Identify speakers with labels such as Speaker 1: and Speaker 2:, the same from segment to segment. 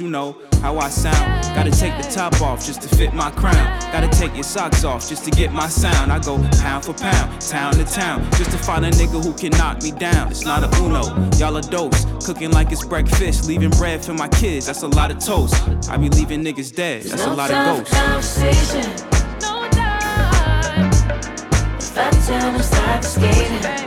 Speaker 1: you
Speaker 2: know how I sound. Gotta take the top off just to fit my crown. Gotta take your socks off just to get my sound. I go pound for pound, town to town, just to find a nigga who can knock me down. It's not a uno, y'all are dose. Cooking like it's breakfast, leaving bread for my kids. That's a lot of toast. I be leaving niggas dead. That's a lot of ghosts.
Speaker 1: Conversation.
Speaker 3: No time.
Speaker 1: If I tell them stop skating.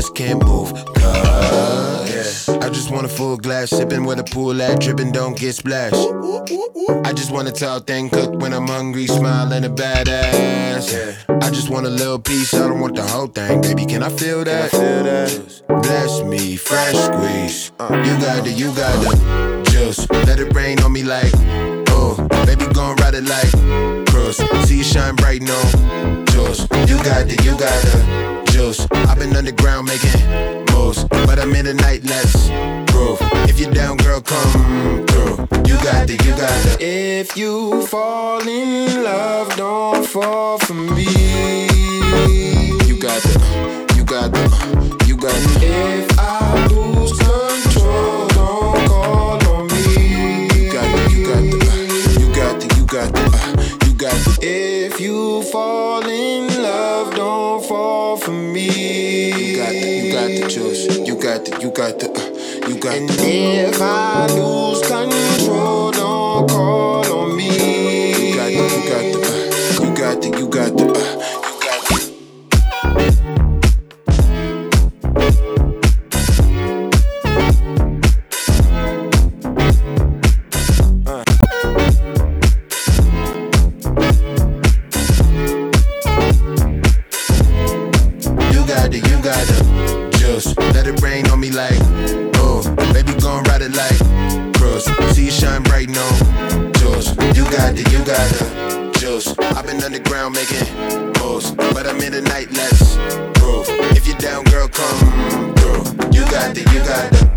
Speaker 4: just can't move. Cause I just want a full glass, sipping with a pool at, dripping, don't get splashed. I just want to tall thing cooked when I'm hungry, smiling a badass. I just want a little piece, I don't want the whole thing. Baby, can I feel that? Bless me, fresh squeeze. You got it, you got the juice. Let it rain on me like, oh, baby, gon' ride it like, cross. See you shine bright, no, just You got it, you got the juice. I've been underground making moves, but I'm in the night, let's groove. If you're down, girl, come through. You got the, you got the.
Speaker 5: If you fall in love, don't fall for me.
Speaker 4: You got the, you got the, you got the.
Speaker 5: If I lose control.
Speaker 4: the juice. You got the, you got the, uh, you got
Speaker 5: and
Speaker 4: the.
Speaker 5: And if I lose control, don't call on me.
Speaker 4: Got the, you got the juice. I've been underground making moves, but I'm in the night, let's prove. If you're down, girl, come through. You got the, you got the.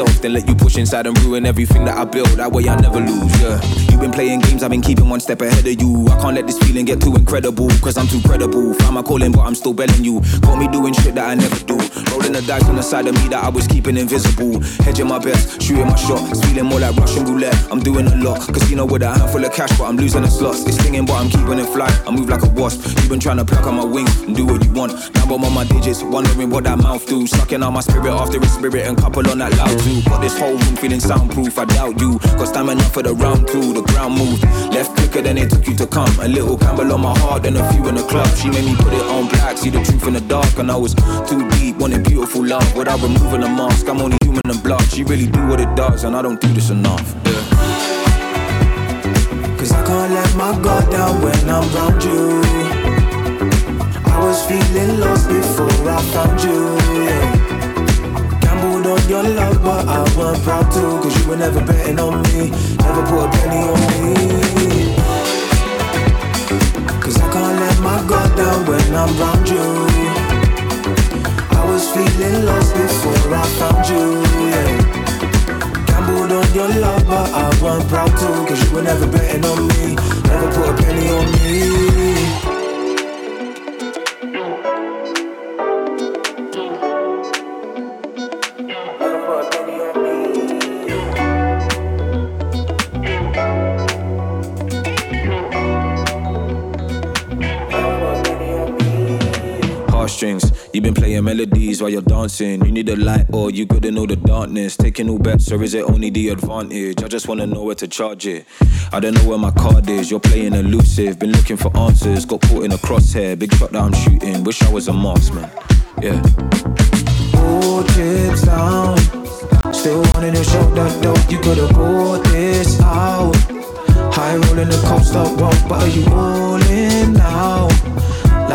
Speaker 6: Myself than let you push inside and ruin everything that I built. That way I never lose, yeah. You've been playing games, I've been keeping one step ahead of you. I can't let this feeling get too incredible, cause I'm too credible. Found my calling, but I'm still belling you. Got me doing shit that I never do. Rolling the dice on the side of me that I was keeping invisible. Hedging my best, shooting my shot. Feeling more like Russian roulette. I'm doing a lot. Casino with a handful of cash, but I'm losing the slots. It's stinging, but I'm keeping it fly. I move like a wasp. You've been trying to pluck on my wings and do what you want. I'm on my digits, wondering what that mouth do. Sucking out my spirit after his spirit and couple on that loud too. Got this whole room feeling soundproof. I doubt you. Got stamina for the round two. The ground moved. Left quicker than it took you to come. A little Campbell on my heart and a few in the club. She made me put it on black. See the truth in the dark. And I was too deep, wanting beautiful love. Without removing the mask, I'm only human and blood. She really do what it does, and I don't do this enough. Yeah.
Speaker 7: Cause I can't let my guard down when I'm around you. I was feeling lost before I found you. Yeah. Gambled on your love, but I wasn't proud to. Cause you were never betting on me, never put a penny on me. Cause I can't let my guard down when I'm around you. I was feeling lost before I found you. Yeah. Gambled on your love, but I wasn't proud to. Cause you were never betting on me, never put a penny on me.
Speaker 6: Heartstrings, you've been playing melodies while you're dancing. You need a light or you couldn't know the darkness. Taking all bets, or is it only the advantage? I just wanna know where to charge it. I don't know where my card is. You're playing elusive, been looking for answers. Got caught in a crosshair, big shot that I'm shooting. Wish I was a marksman. Yeah.
Speaker 7: All chips down. Still wanting to show that dope. You could've bought this out. High rolling the coast up but are you all now?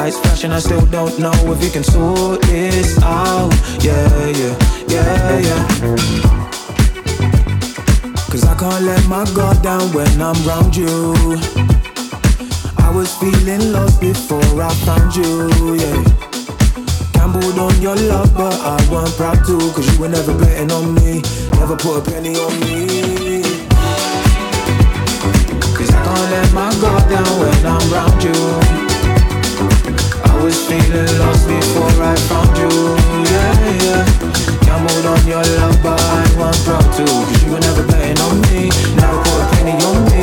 Speaker 7: Lights flashing, I still don't know if you can sort this out. Yeah, yeah, yeah, yeah. Cause I can't let my guard down when I'm around you. I was feeling lost before I found you, yeah. Gambled on your love, but I wasn't proud to. Cause you were never betting on me, never put a penny on me. Cause I can't let my guard down when I'm around you. Was feeling lost before I found you, yeah, yeah. Gambled on your love, but I wasn't proud to. You were never betting on me, never put a penny on me.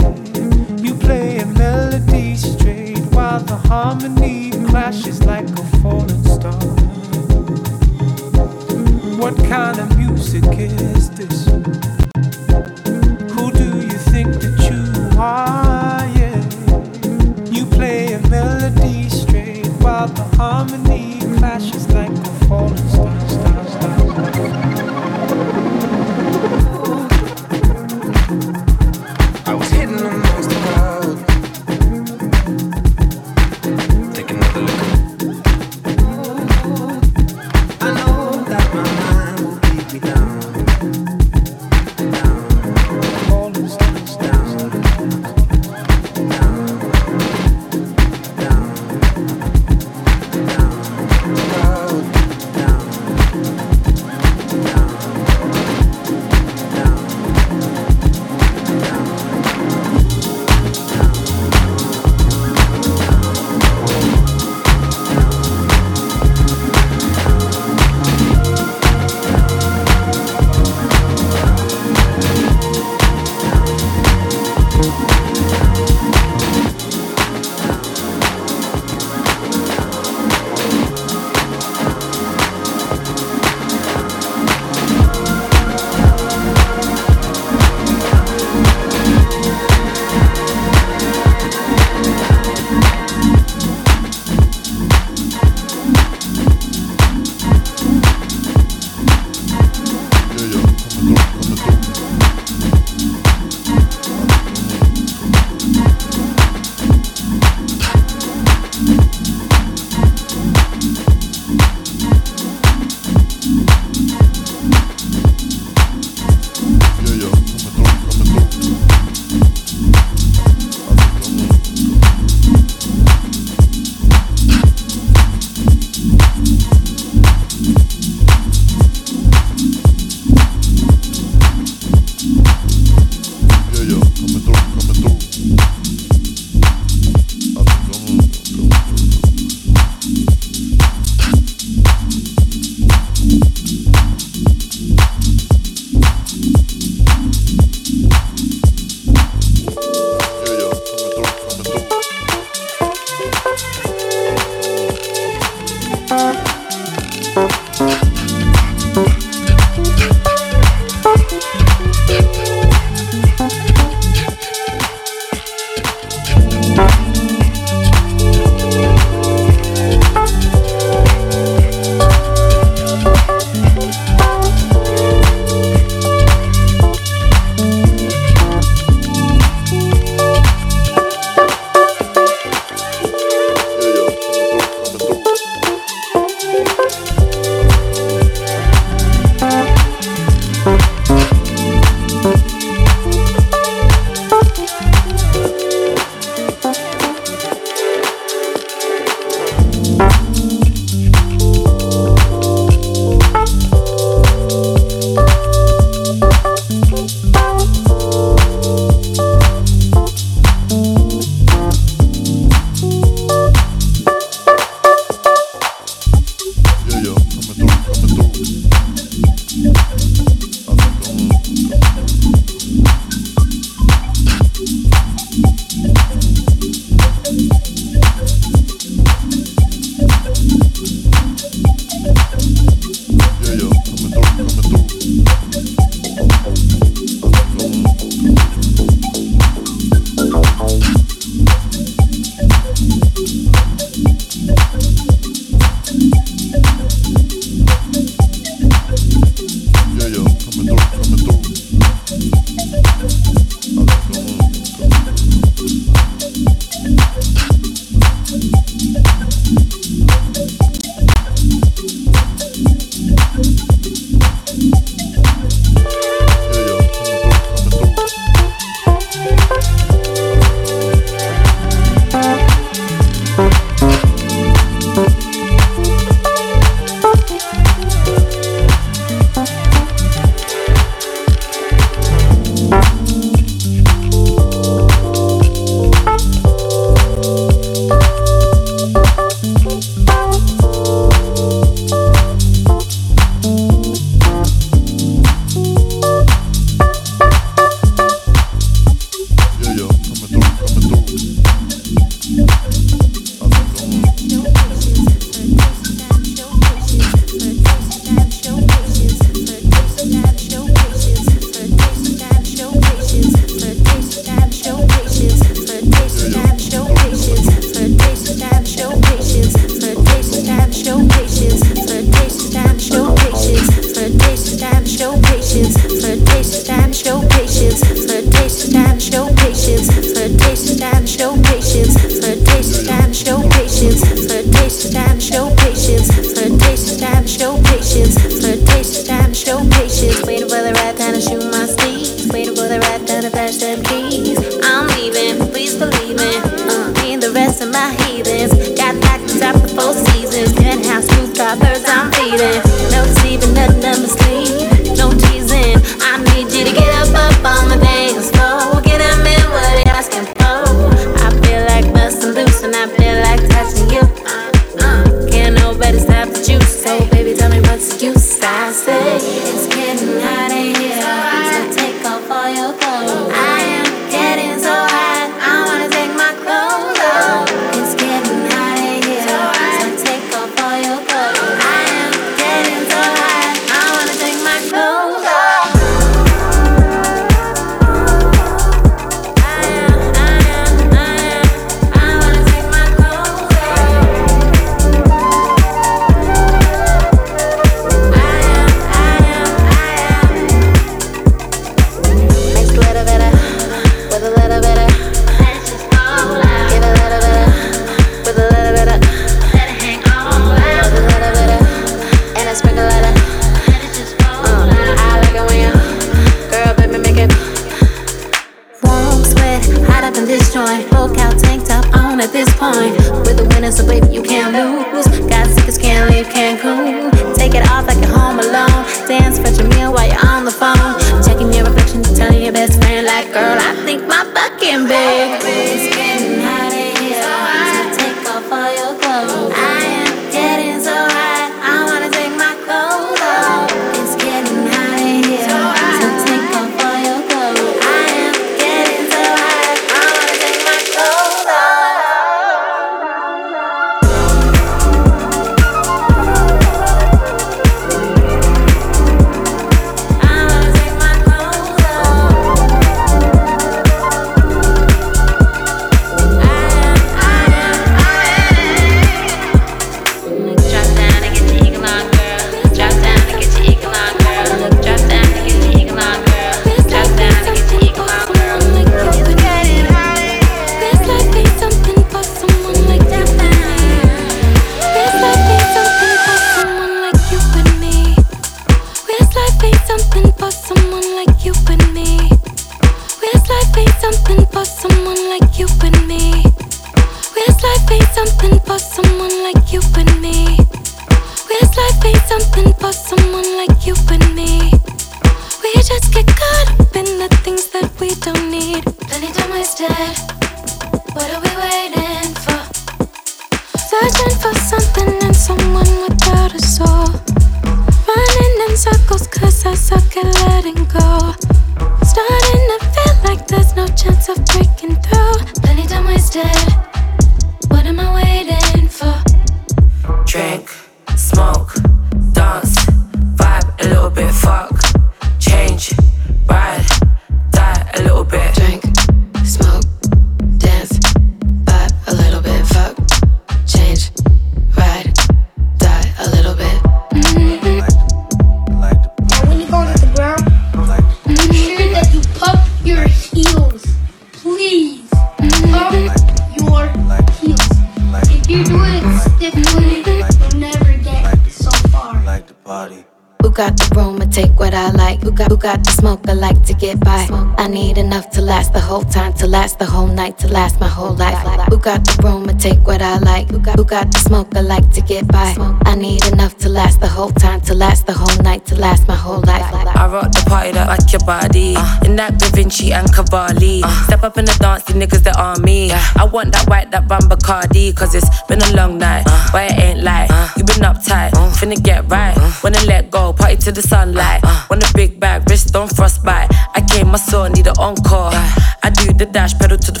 Speaker 8: got
Speaker 9: to
Speaker 10: smoke,
Speaker 11: I like to get by. I need enough to last the whole time, to last the whole night, to last my whole life. I
Speaker 10: rock the party that like your body. Uh, in that Da Vinci and Cavalli. Uh, Step up in the dance, the niggas that are me. Yeah. I want that white, that Bamba Cardi, cause it's been a long night. Uh, but it ain't like uh. you been uptight. Uh. Finna get right. Uh. Wanna let go, party to the sunlight. Want a big bag, wrist don't frostbite. I came, my soul, need an encore. Yeah. I do the dash, pedal to the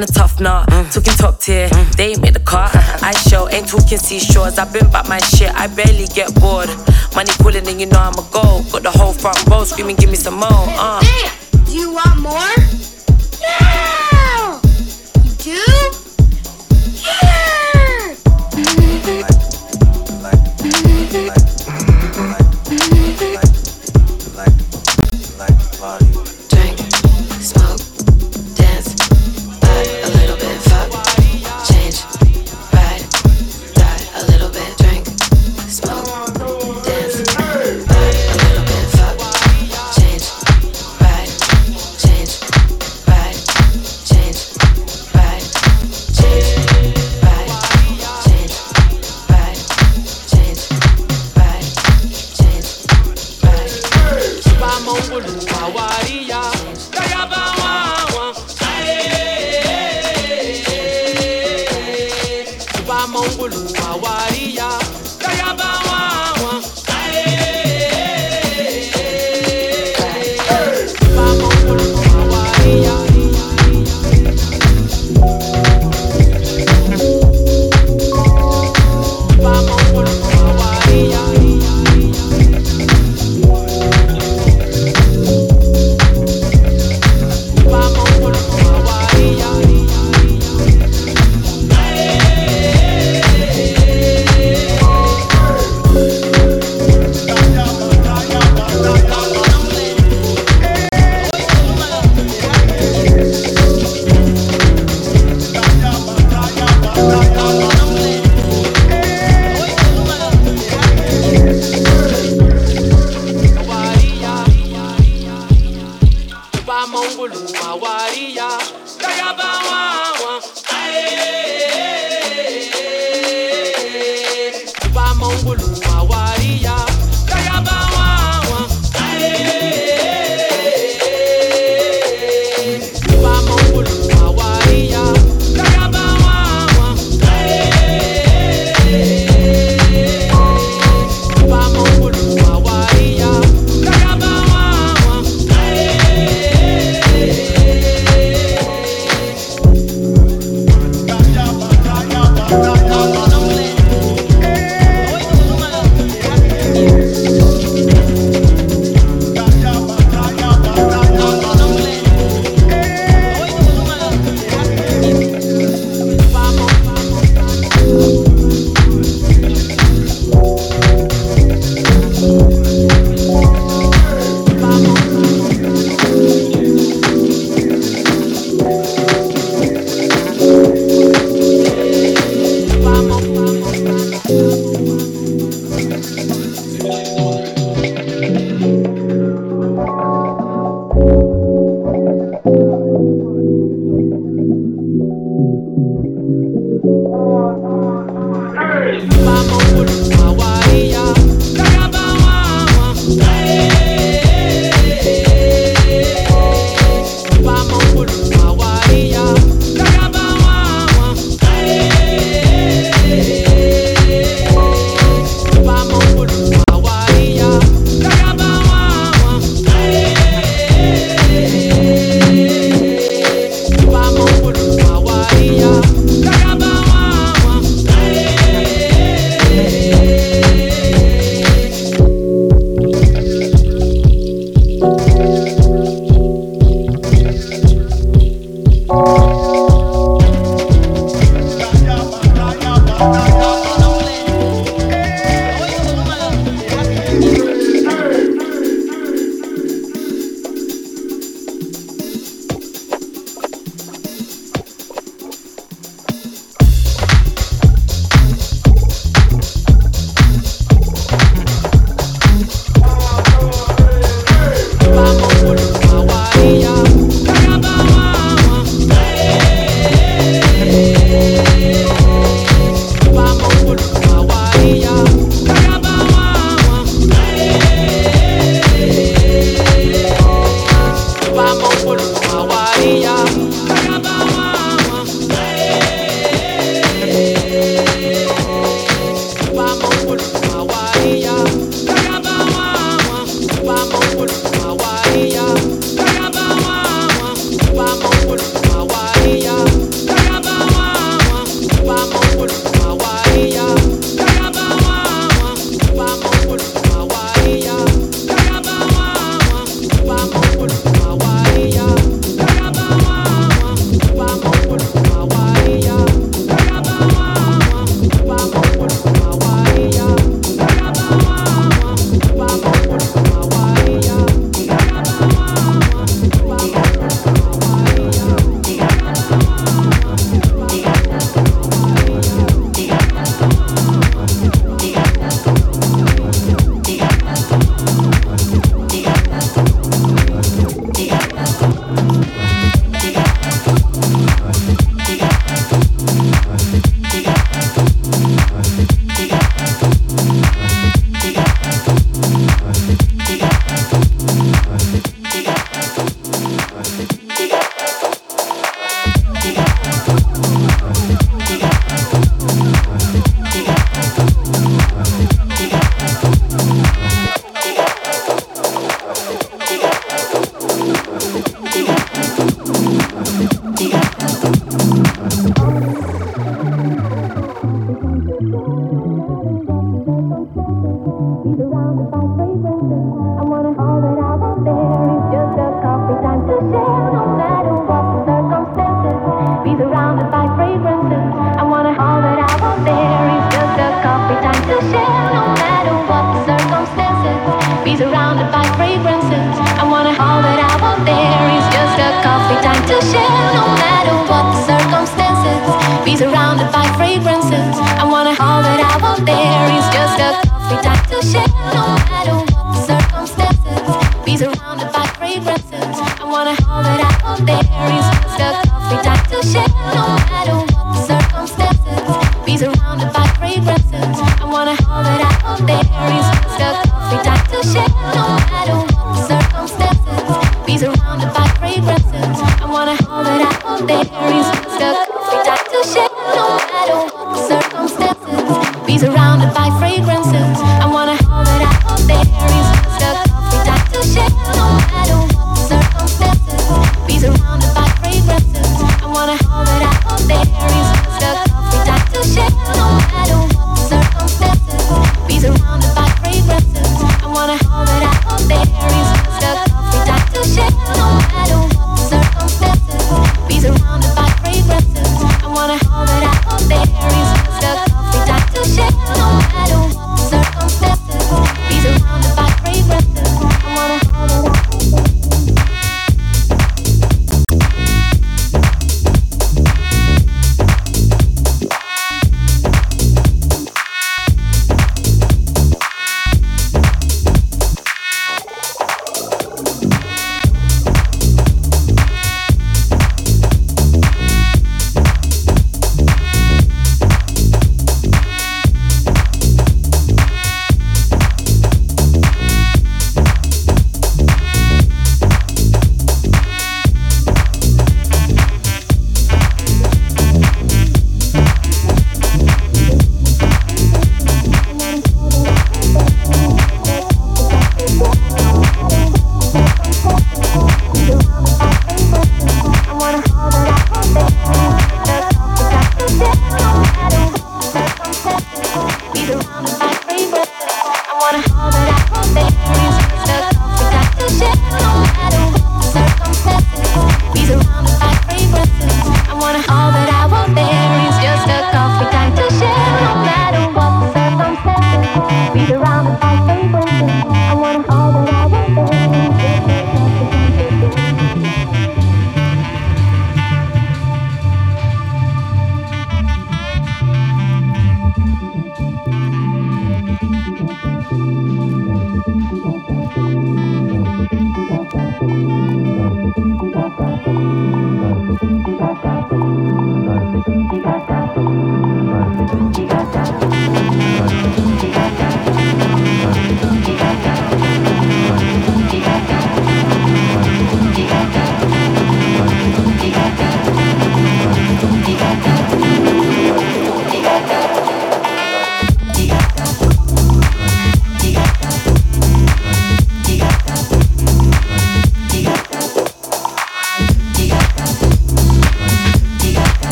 Speaker 10: and a tough nut. Mm. Talking top tier, mm. they ain't made the cut. I show, ain't talking seashores. I've been back my shit, I barely get bored. Money pulling, and you know I'm a go. Got the whole front row screaming, give me some more. Uh.
Speaker 12: Hey, do you want more? Yeah! You do? Yeah!
Speaker 13: Like,
Speaker 14: like,
Speaker 15: like.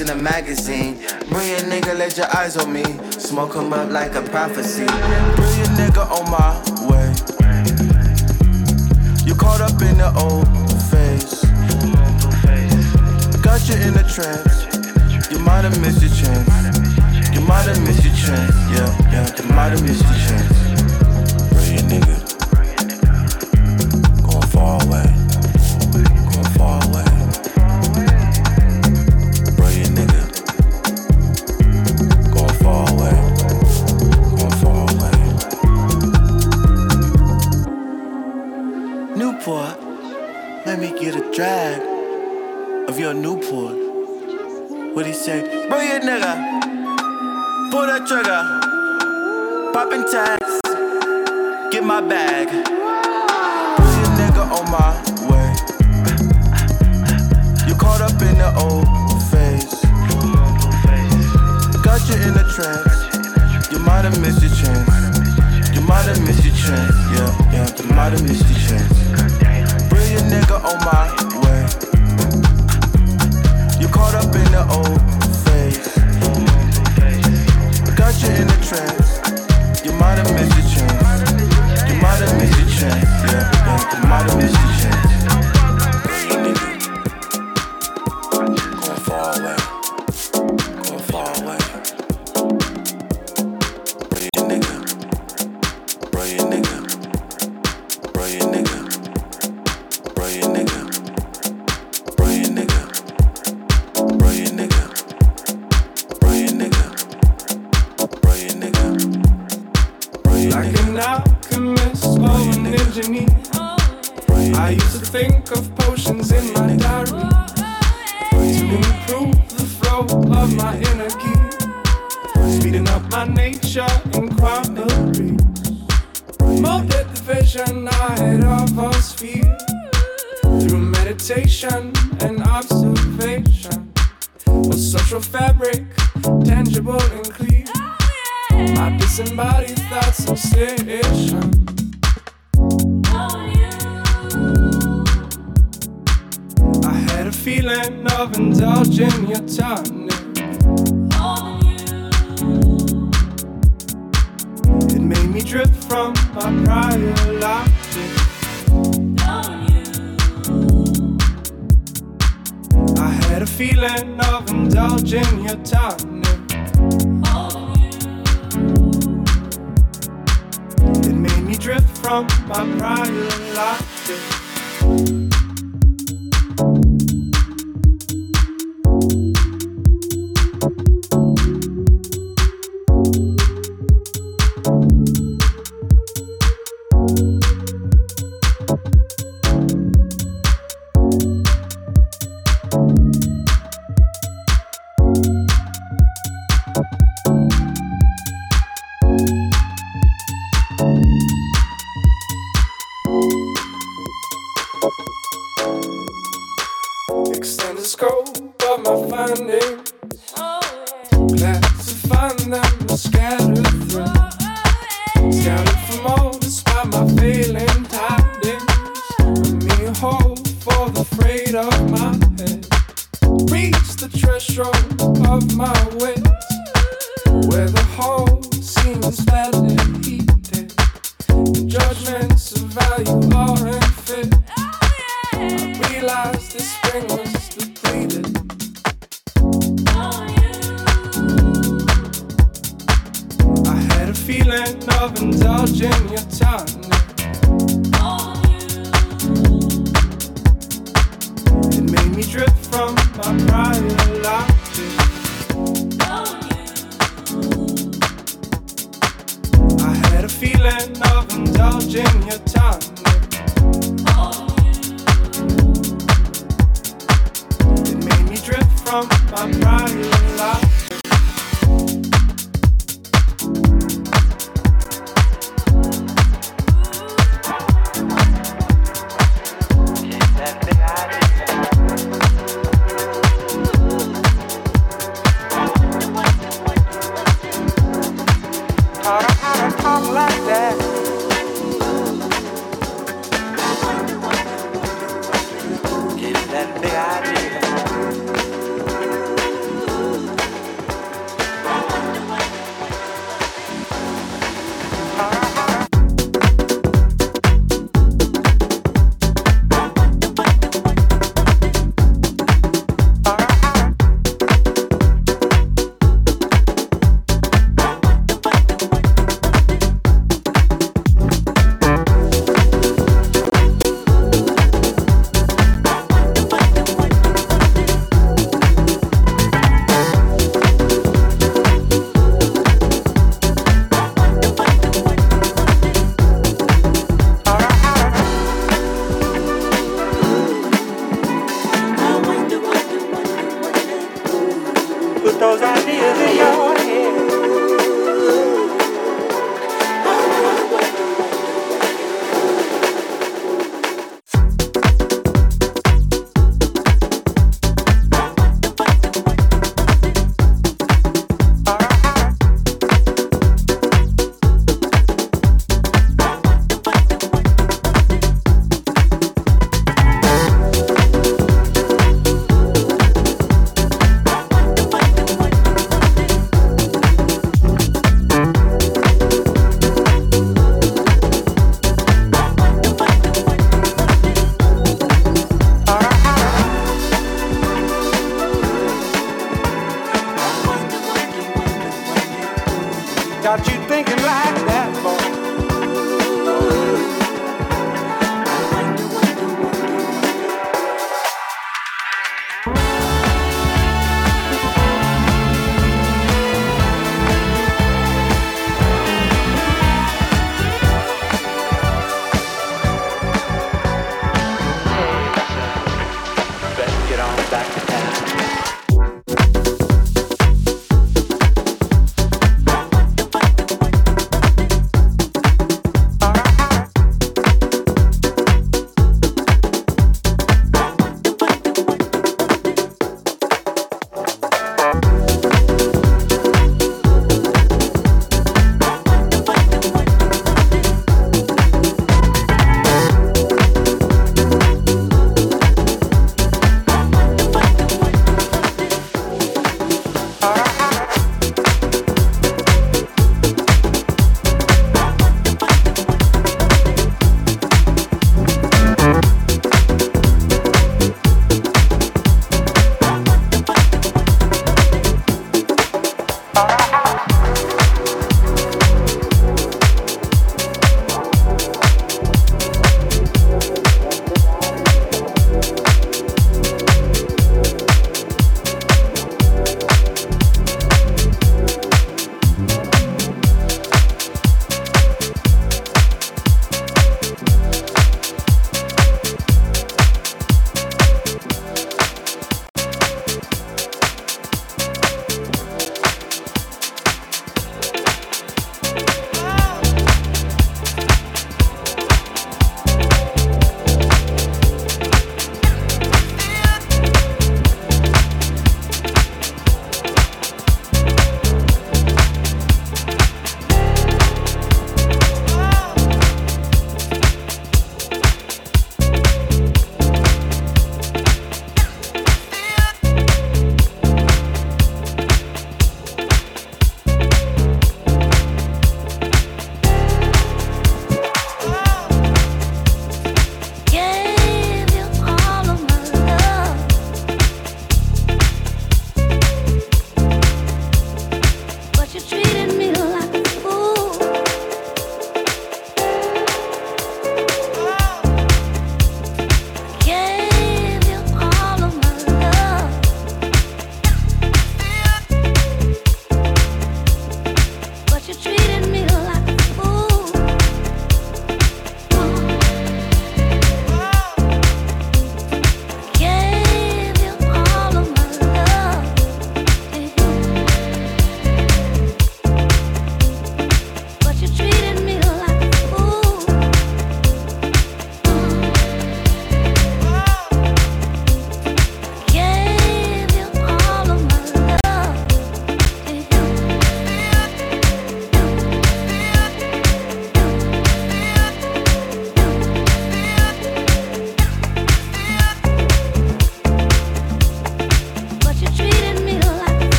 Speaker 16: in a magazine. Brilliant nigga, let your eyes on me. Smoke him up like a prophecy. Bring a nigga on my
Speaker 17: from my prior logic.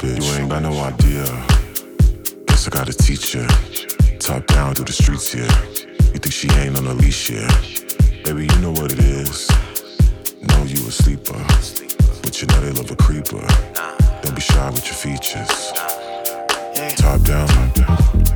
Speaker 17: bitch. You ain't got no idea. Guess I gotta teach ya.
Speaker 18: Top down through the streets here. You think she ain't on a leash here? Baby, you know what it is. Know you a sleeper, but you know they love a creeper. Don't be shy with your features. Top down. Top down.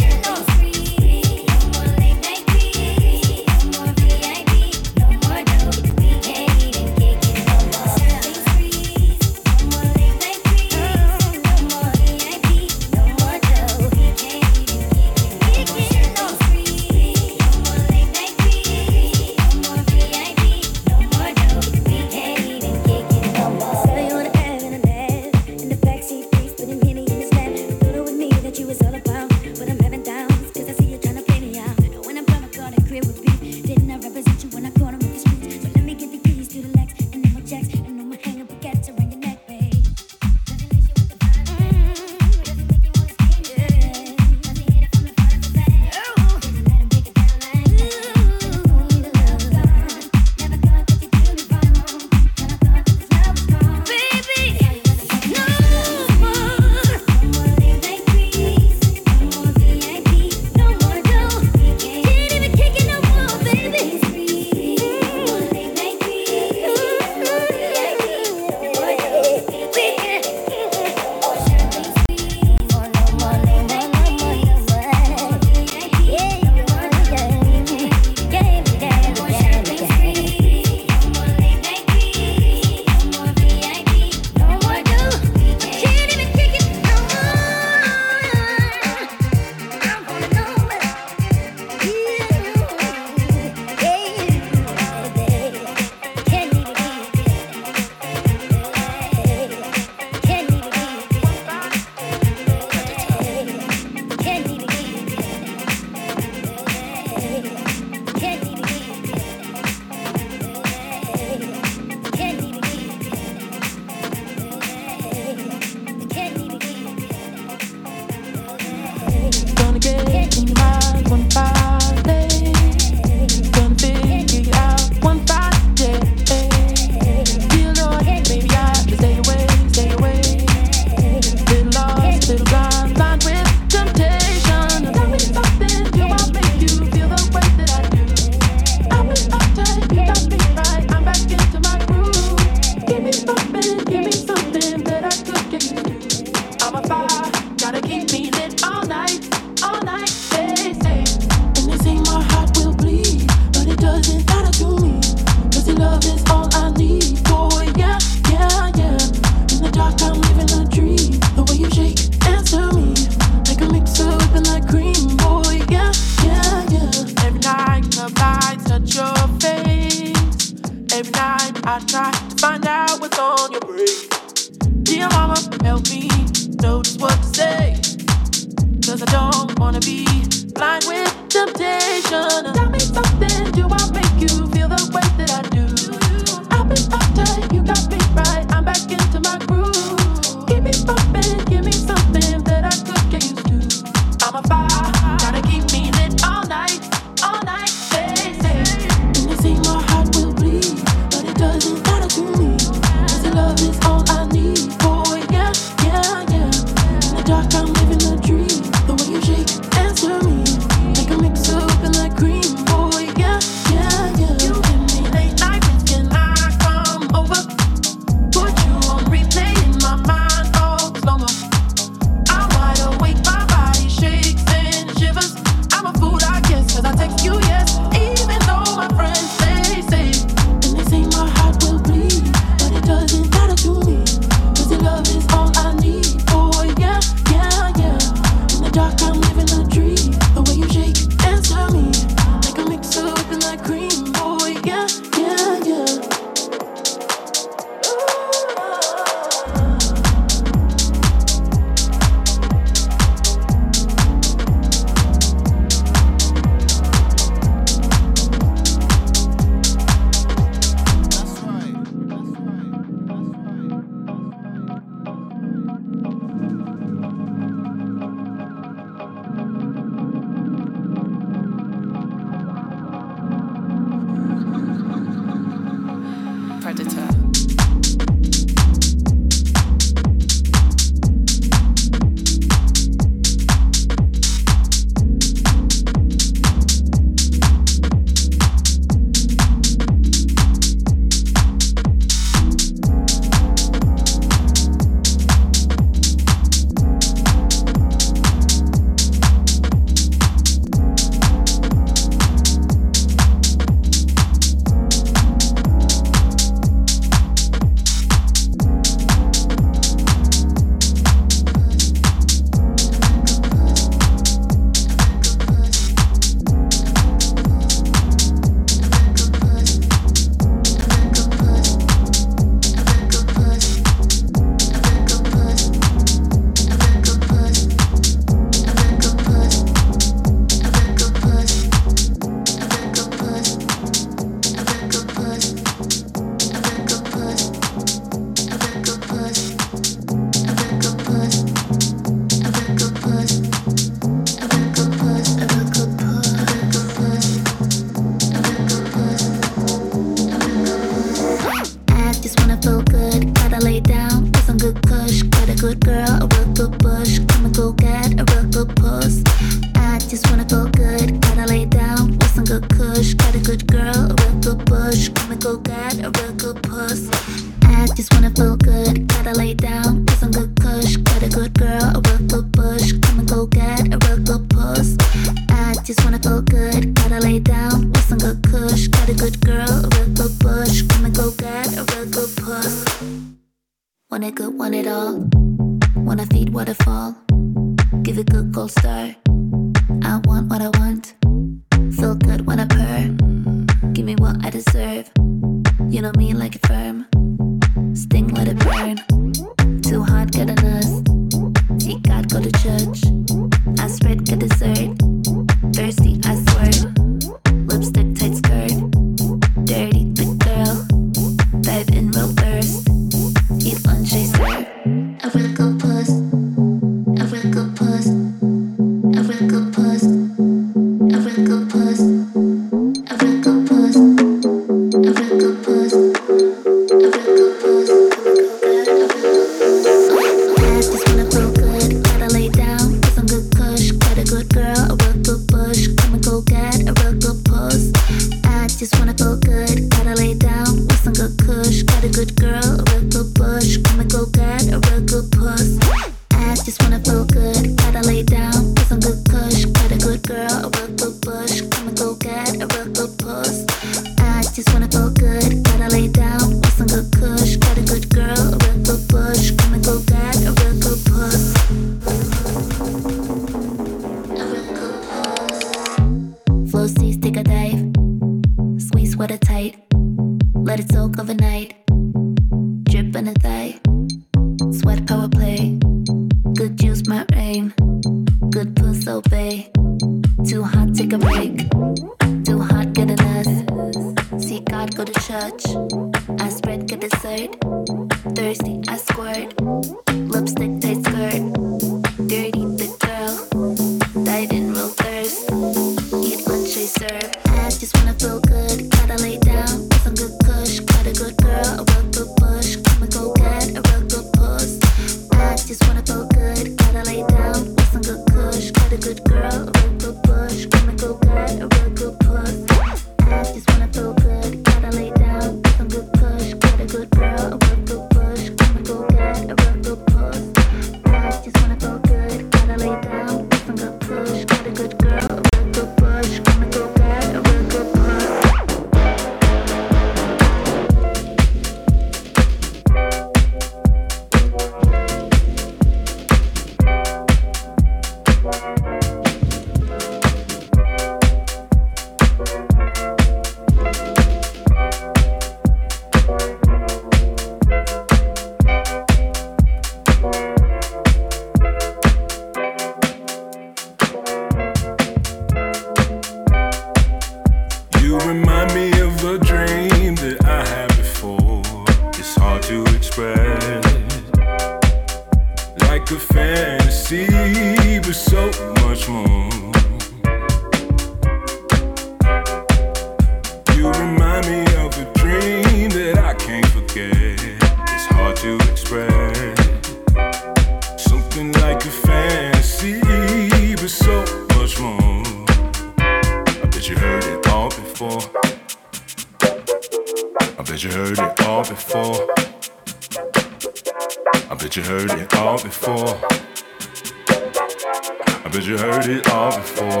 Speaker 18: You
Speaker 19: heard it all before.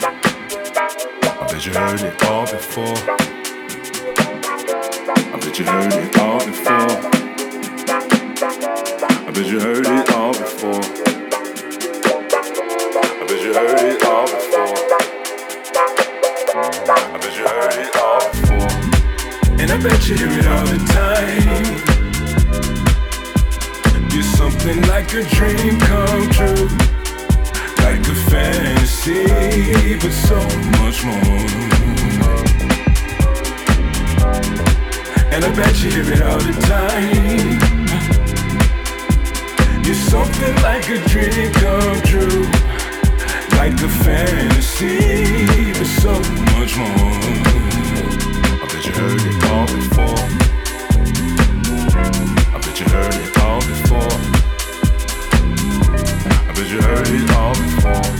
Speaker 19: I bet you heard it all before. I bet you heard it all before. I bet you heard it all before. I bet you heard it all before. I bet you heard it all before. And I bet you hear it all the time. You're something like a dream come true. Like a fantasy, but so much more. And I bet you hear it all the time. You're something like a dream come true. Like a fantasy, but so much more. I bet you heard it all before. I bet you heard it I bet you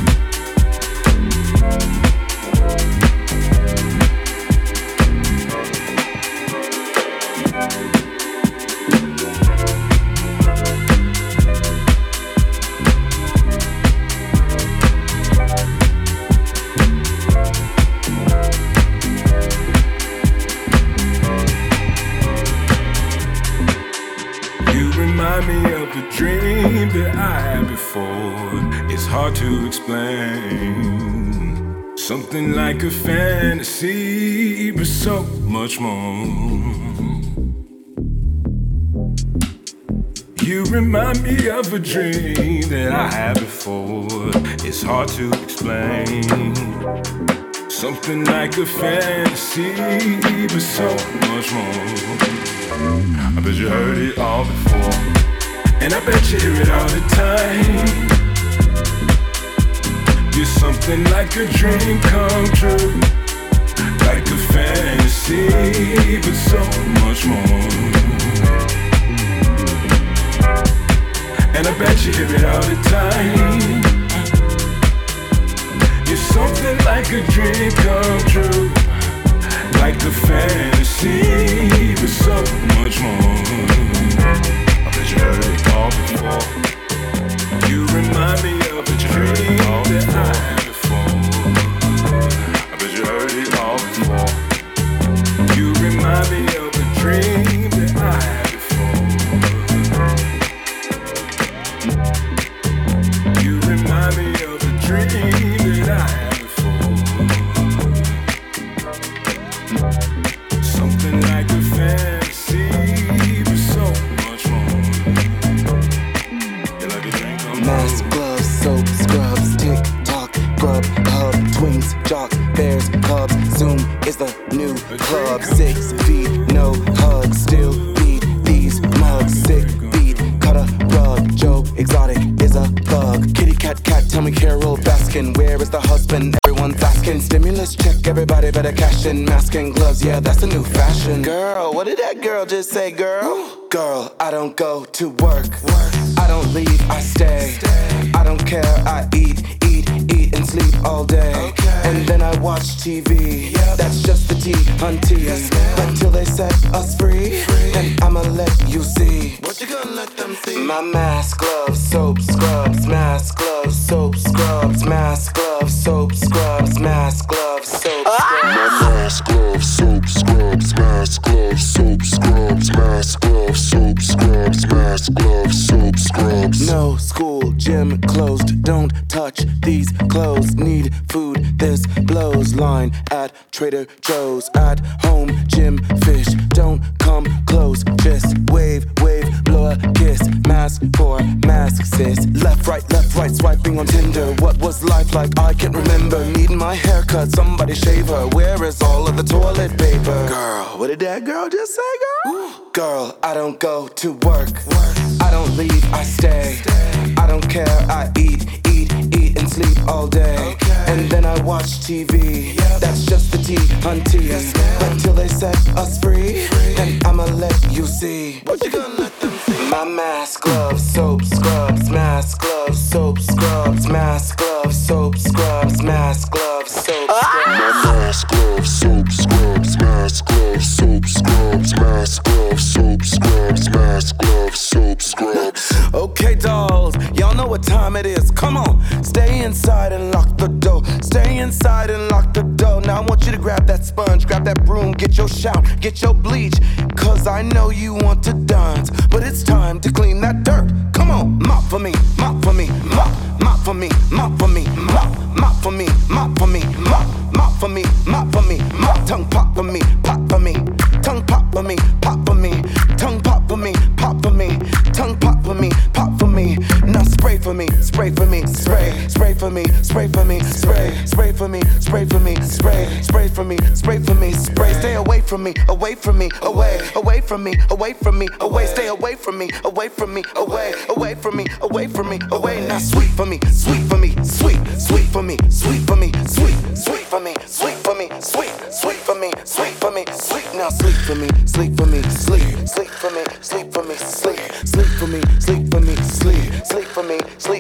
Speaker 19: A fantasy, but so much more. You remind me of a dream that I had before. It's hard to explain. Something like a fantasy, but so much more. I bet you heard it all before. And I bet you hear it all the time. You're something like a dream come true. Like a fantasy, but so much more. And I bet you hear it all the time. You're something like a dream come true. Like a fantasy, but so much more. I bet you heard it all before. Remind me of a dream that. I
Speaker 20: go to work. Joe's. At home, gym fish. Don't come close. Just wave, wave, blow a kiss. Mask for mask, sis. Left, right, left, right, swiping on Tinder. What was life like? I can't remember. Needing my haircut, somebody shave her. Where is all of the toilet paper? Girl, what did that girl just say, girl? Girl, I don't go to work. Me, away, away from me, away from me, away. Stay away from me, away from me, away, away from me, away from me, away. Now sweet for me, sweet for me, sweet, sweet for me, sweet for me, sweet, sweet for me, sweet for me, sweet, sweet for me, sweet for me, sweet. Now sleep for me, sleep for me, sleep, sleep for me, sleep for me, sleep, sleep for me, sleep for me, sleep, sleep for me, sleep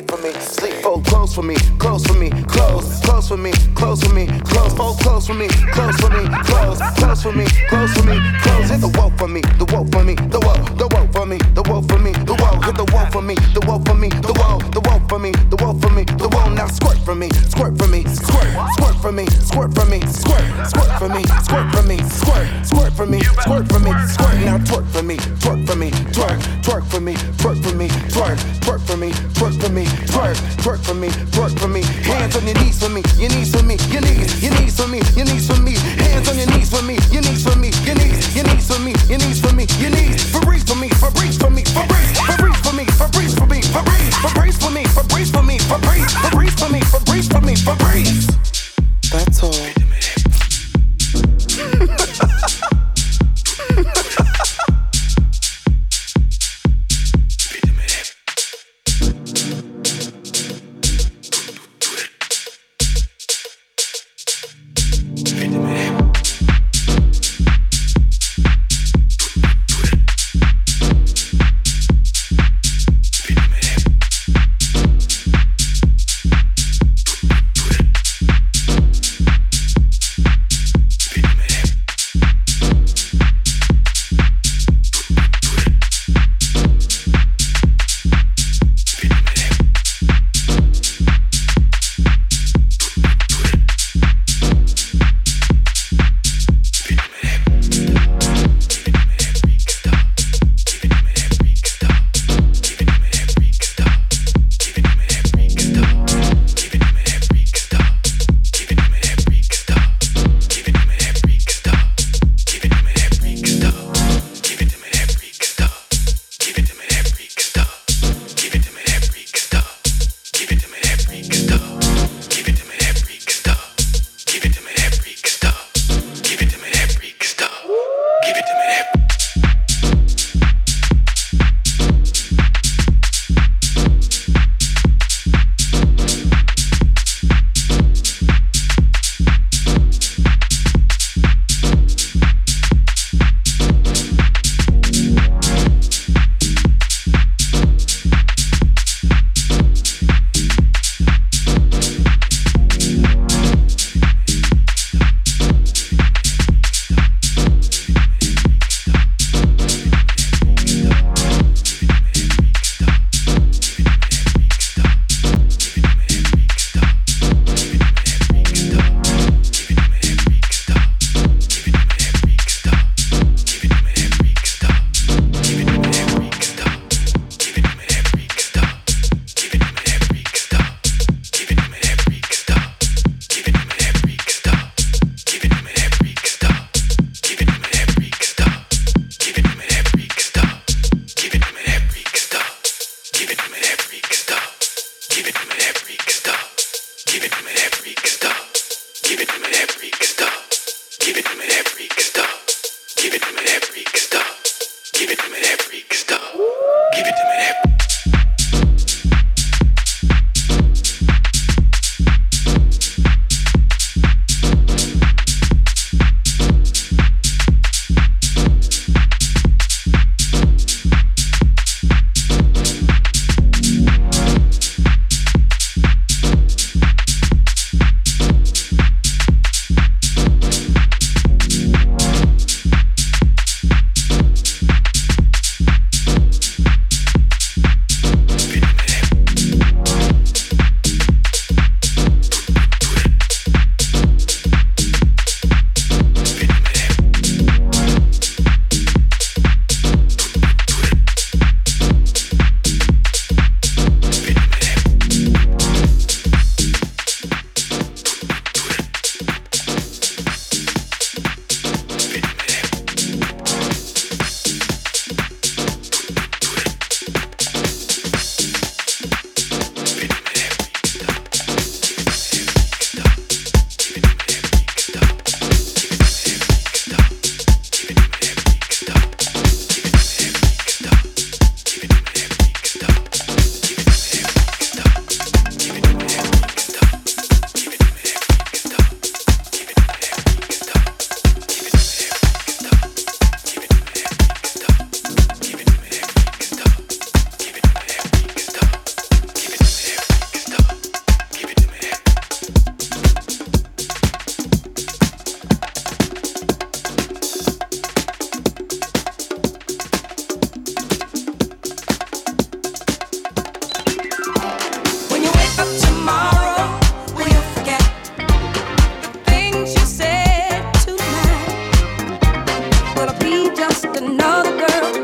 Speaker 20: sleep. Fold close for me, close for me, close, close for me, close for me, close. Fold close for me, close for me, close, close for me, close for me, close. Hit the wall for me, the wall for me, the wall, the wall for me, the wall for me, the wall. Hit the wall for me, the wall for me, the wall, the wall for me, the wall for me, the wall. Now squirt for me, squirt for me, squirt, squirt for me, squirt for me, squirt, squirt for me, squirt for me, squirt, squirt for me, squirt for me, squirt. Now twerk for me, twerk for me, twerk, twerk for me, twerk for me, twerk, twerk for me, twerk twerk, twerk for me, twerk for me. Hands on your knees for me, your knees for me, your knees, your knees
Speaker 9: another girl.